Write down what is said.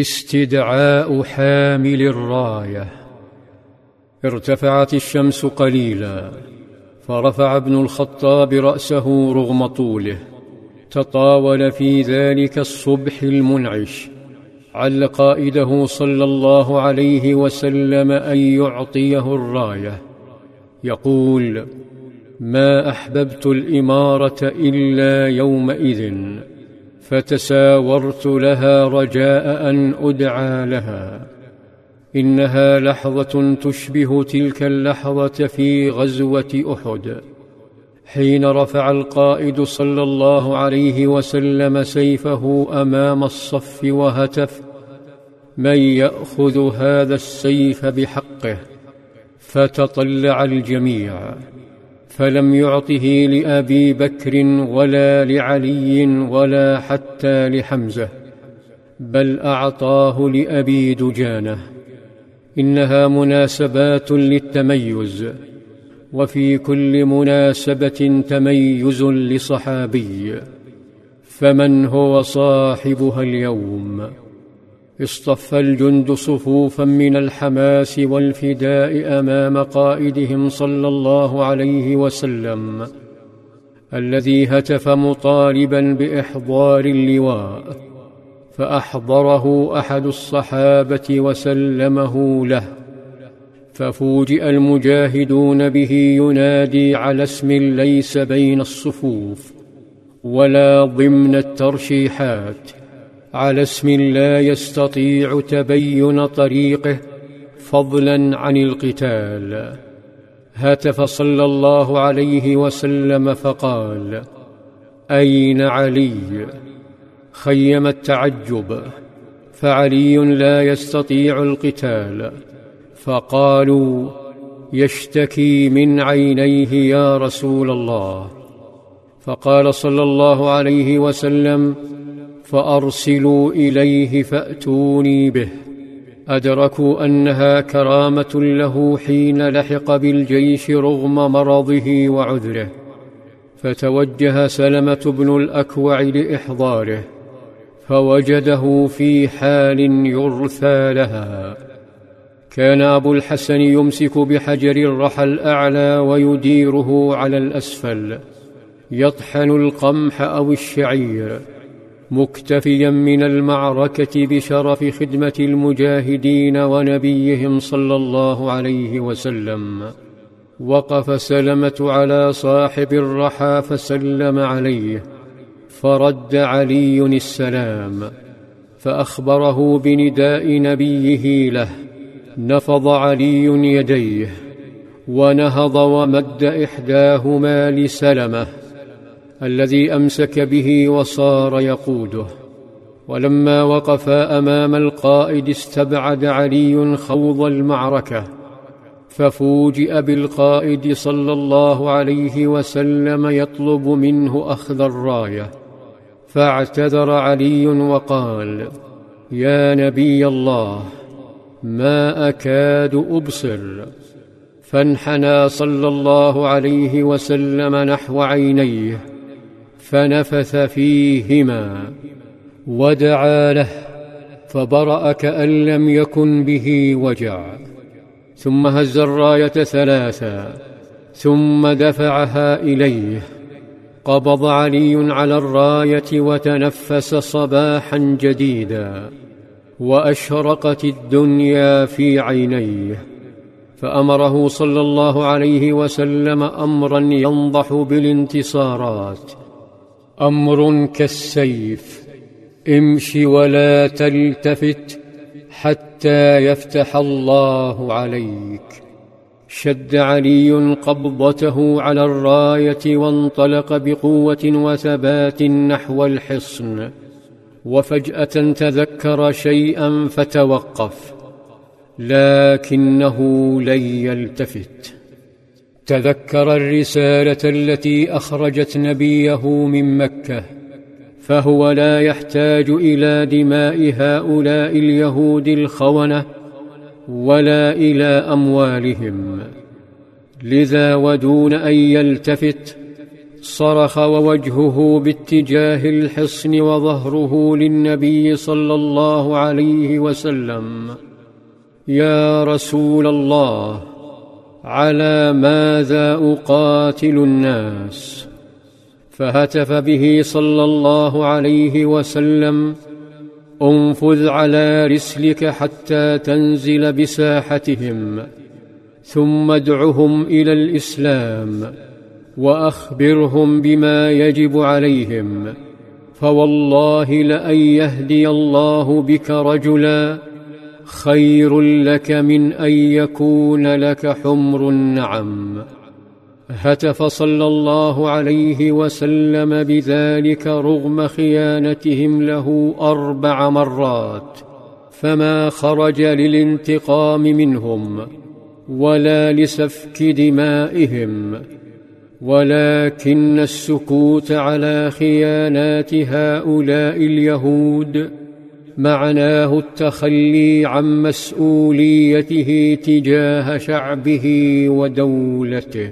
استدعاء حامل الراية. ارتفعت الشمس قليلا فرفع ابن الخطاب رأسه رغم طوله. تطاول في ذلك الصبح المنعش. عل قائده صلى الله عليه وسلم أن يعطيه الراية. يقول ما أحببت الإمارة إلا يومئذ. فتساورت لها رجاء أن أدعى لها. إنها لحظة تشبه تلك اللحظة في غزوة أحد. حين رفع القائد صلى الله عليه وسلم سيفه أمام الصف وهتف من يأخذ هذا السيف بحقه؟ فتطلع الجميع. فلم يعطه لأبي بكر ولا لعلي ولا حتى لحمزة بل أعطاه لأبي دجانة. إنها مناسبات للتميز وفي كل مناسبة تميز لصحابي فمن هو صاحبها اليوم؟ اصطف الجند صفوفا من الحماس والفداء أمام قائدهم صلى الله عليه وسلم الذي هتف مطالبا بإحضار اللواء فأحضره أحد الصحابة وسلمه له ففوجئ المجاهدون به ينادي على اسم ليس بين الصفوف ولا ضمن الترشيحات. على اسم لا يستطيع تبين طريقه فضلا عن القتال. هتف صلى الله عليه وسلم فقال أين علي؟ خيم التعجب. فعلي لا يستطيع القتال. فقالوا يشتكي من عينيه يا رسول الله. فقال صلى الله عليه وسلم فأرسلوا إليه فأتوني به. أدركوا أنها كرامة له حين لحق بالجيش رغم مرضه وعذره. فتوجه سلمة بن الأكوع لإحضاره فوجده في حال يرثى لها. كان أبو الحسن يمسك بحجر الرحى الأعلى ويديره على الأسفل يطحن القمح أو الشعير. مكتفيا من المعركة بشرف خدمة المجاهدين ونبيهم صلى الله عليه وسلم. وقف سلمة على صاحب الرحى فسلم عليه. فرد علي السلام. فأخبره بنداء نبيه له. نفض علي يديه. ونهض ومد إحداهما لسلمة. الذي أمسك به وصار يقوده. ولما وقفا أمام القائد استبعد علي خوض المعركة ففوجئ بالقائد صلى الله عليه وسلم يطلب منه أخذ الراية. فاعتذر علي وقال يا نبي الله ما أكاد أبصر. فانحنى صلى الله عليه وسلم نحو عينيه فنفث فيهما ودعا له فبرا كان لم يكن به وجع. ثم هز الراية ثلاثا ثم دفعها إليه. قبض علي على الراية وتنفس صباحا جديدا وأشرقت الدنيا في عينيه. فأمره صلى الله عليه وسلم أمرا ينضح بالانتصارات أمر كالسيف. امش ولا تلتفت حتى يفتح الله عليك. شد علي قبضته على الراية وانطلق بقوة وثبات نحو الحصن. وفجأة تذكر شيئا فتوقف لكنه لن يلتفت. تذكر الرسالة التي أخرجت نبيه من مكة فهو لا يحتاج إلى دماء هؤلاء اليهود الخونة ولا إلى أموالهم. لذا ودون أن يلتفت صرخ ووجهه باتجاه الحصن وظهره للنبي صلى الله عليه وسلم. يا رسول الله على ماذا أقاتل الناس؟ فهتف به صلى الله عليه وسلم انفذ على رسلك حتى تنزل بساحتهم ثم ادعهم إلى الإسلام وأخبرهم بما يجب عليهم فوالله لأن يهدي الله بك رجلا خير لك من أن يكون لك حمر النعم. هتف صلى الله عليه وسلم بذلك رغم خيانتهم له أربع مرات فما خرج للانتقام منهم ولا لسفك دمائهم ولكن السكوت على خيانات هؤلاء اليهود معناه التخلي عن مسؤوليته تجاه شعبه ودولته.